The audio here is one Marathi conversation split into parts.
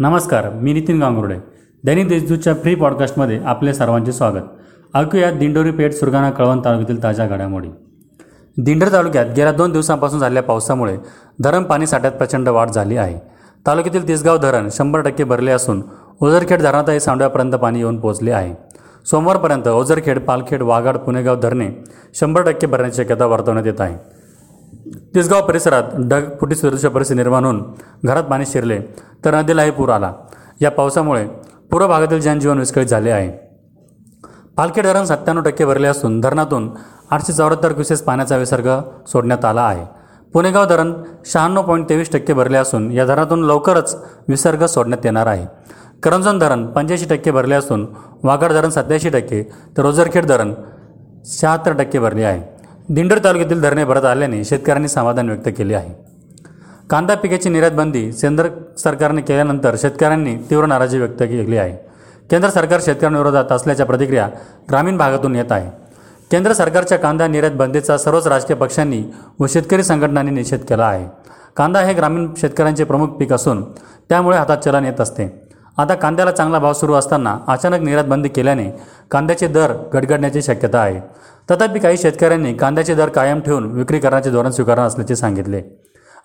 नमस्कार मी नितीन गांगुर्डे. दैनिक देशदूतच्या फ्री पॉडकास्टमध्ये आपले सर्वांचे स्वागत. ऐकूयात दिंडोरी पेठ सुरगाणा कळवण तालुक्यातील ताज्या घडामोडी. दिंडोरी तालुक्यात गेल्या दोन दिवसांपासून झालेल्या पावसामुळे धरण पाणी साठ्यात प्रचंड वाढ झाली आहे. तालुक्यातील तिसगाव धरण शंभर टक्के भरले असून ओझरखेड धरणातही सांडव्यापर्यंत पाणी येऊन पोहोचले आहे. सोमवारपर्यंत ओझरखेड पालखेड वाघाड पुणेगाव धरणे शंभर टक्के भरण्याची शक्यता वर्तवण्यात येत आहे. तिसगाव परिसरात ढगफुटी सदृश्य परिस्थिती निर्माण होऊन घरात पाणी शिरले तर नदीलाही पूर आला. या पावसामुळे पूर्व भागातील जनजीवन विस्कळीत झाले आहे. पालखी धरण सत्त्याण्णव टक्के भरले असून धरणातून आठशे चौऱ्याहत्तर क्युसेस पाण्याचा विसर्ग सोडण्यात आला आहे. पुणेगाव धरण शहाण्णव पॉईंट तेवीस टक्के भरले असून या धरणातून लवकरच विसर्ग सोडण्यात येणार आहे. करंजोन धरण पंच्याऐंशी टक्के भरले असून वाघाड धरण सत्याऐंशी टक्के तर रोजरखेड धरण शहात्तर टक्के भरले आहे. दिंडोर तालुक्यातील धरणे भरत आल्याने शेतकऱ्यांनी समाधान व्यक्त केले आहे. कांदा पिकाची निर्यात बंदी केंद्र सरकारने केल्यानंतर शेतकऱ्यांनी तीव्र नाराजी व्यक्त केली आहे. केंद्र सरकार शेतकऱ्यांविरोधात असल्याच्या प्रतिक्रिया ग्रामीण भागातून येत आहे. केंद्र सरकारच्या कांदा निर्यात बंदीचा सर्वच राजकीय पक्षांनी व शेतकरी संघटनांनी निषेध केला आहे. कांदा हे ग्रामीण शेतकऱ्यांचे प्रमुख पीक असून त्यामुळे हातात चलन येत असते. आता कांद्याला चांगला भाव सुरू असताना अचानक निर्यात बंदी केल्याने कांद्याचे दर गडगडण्याची शक्यता आहे. तथापि काही शेतकऱ्यांनी कांद्याचे दर कायम ठेवून विक्री करण्याचे धोरण स्वीकारणार असल्याचे सांगितले.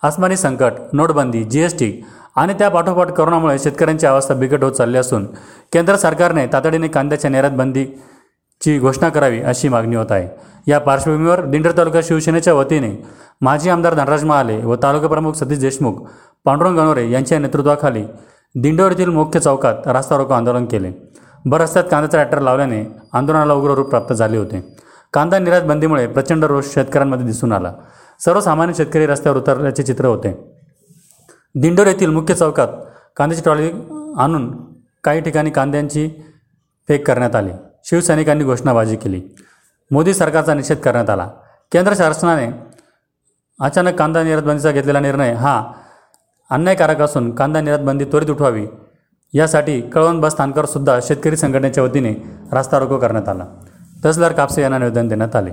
आसमानी संकट नोटबंदी जी एस टी आणि त्या पाठोपाठ करोनामुळे शेतकऱ्यांची अवस्था बिकट होत चालली असून केंद्र सरकारने तातडीने कांद्याच्या निर्यात बंदीची घोषणा करावी अशी मागणी होत आहे. या पार्श्वभूमीवर दिंडर तालुका शिवसेनेच्या वतीने माजी आमदार धनराज महाले व तालुका प्रमुख सतीश देशमुख पांडुरंग गणोरे यांच्या नेतृत्वाखाली दिंडोर येथील मुख्य चौकात रास्ता रोको आंदोलन केले. बर रस्त्यात कांद्याचा ट्रॅक्टर लावल्याने आंदोलनाला उग्र रूप प्राप्त झाले होते. कांदा निर्यात बंदीमुळे प्रचंड रोष शेतकऱ्यांमध्ये दिसून आला. सर्वसामान्य शेतकरी रस्त्यावर उतरल्याचे चित्र होते. दिंडोर येथील मुख्य चौकात कांद्याची ट्रॉली आणून काही ठिकाणी कांद्यांची फेक करण्यात आली. शिवसैनिकांनी घोषणाबाजी केली. मोदी सरकारचा निषेध करण्यात आला. केंद्र शासनाने अचानक कांदा निर्यातबंदीचा घेतलेला निर्णय हा अन्यायकारक असून कांदा निर्यातबंदी त्वरित उठवावी यासाठी कळवण बस स्थानकावर सुद्धा शेतकरी संघटनेच्या वतीने रास्ता रोको करण्यात आला. तहसीलदार कापसे यांना निवेदन देण्यात आले.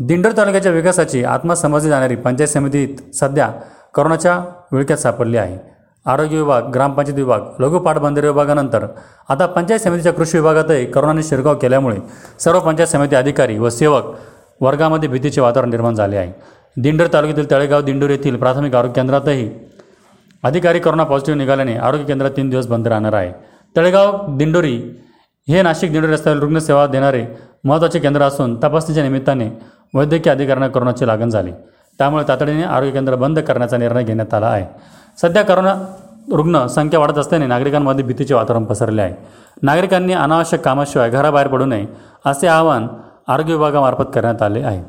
दिंडोर तालुक्याच्या विकासाची आत्मा समजली जाणारी पंचायत समितीत सध्या करोनाच्या विळक्यात सापडली आहे. आरोग्य विभाग ग्रामपंचायत विभाग लघु पाटबंधारे विभागानंतर आता पंचायत समितीच्या कृषी विभागातही करोनाने शिरकाव केल्यामुळे सर्व पंचायत समिती अधिकारी व सेवक वर्गामध्ये भीतीचे वातावरण निर्माण झाले आहे. दिंडोर तालुक्यातील तळेगाव दिंडोर येथील प्राथमिक आरोग्य केंद्रातही अधिकारी करोना पॉझिटिव्ह निघाल्याने आरोग्य केंद्रात तीन दिवस बंद राहणार आहे. तळेगाव दिंडोरी हे नाशिक दिंडोरी रस्त्यावर रुग्णसेवा देणारे महत्त्वाचे केंद्र असून तपासणीच्या निमित्ताने वैद्यकीय अधिकाऱ्यांना कोरोनाची लागण झाली. त्यामुळे तातडीने आरोग्य केंद्र बंद करण्याचा निर्णय घेण्यात आला आहे. सध्या करोना रुग्ण संख्या वाढत असल्याने नागरिकांमध्ये भीतीचे वातावरण पसरले आहे. नागरिकांनी अनावश्यक कामाशिवाय घराबाहेर पडू नये असे आवाहन आरोग्य विभागामार्फत करण्यात आले आहे.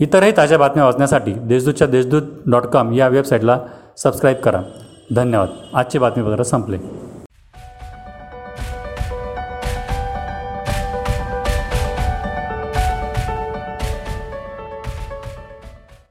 इतरही ताज्या बातम्या वाचण्यासाठी देशदूतच्या देशदूत डॉट कॉम या वेबसाईटला सबस्क्राईब करा. धन्यवाद. आजचे बातमीपत्र संपले.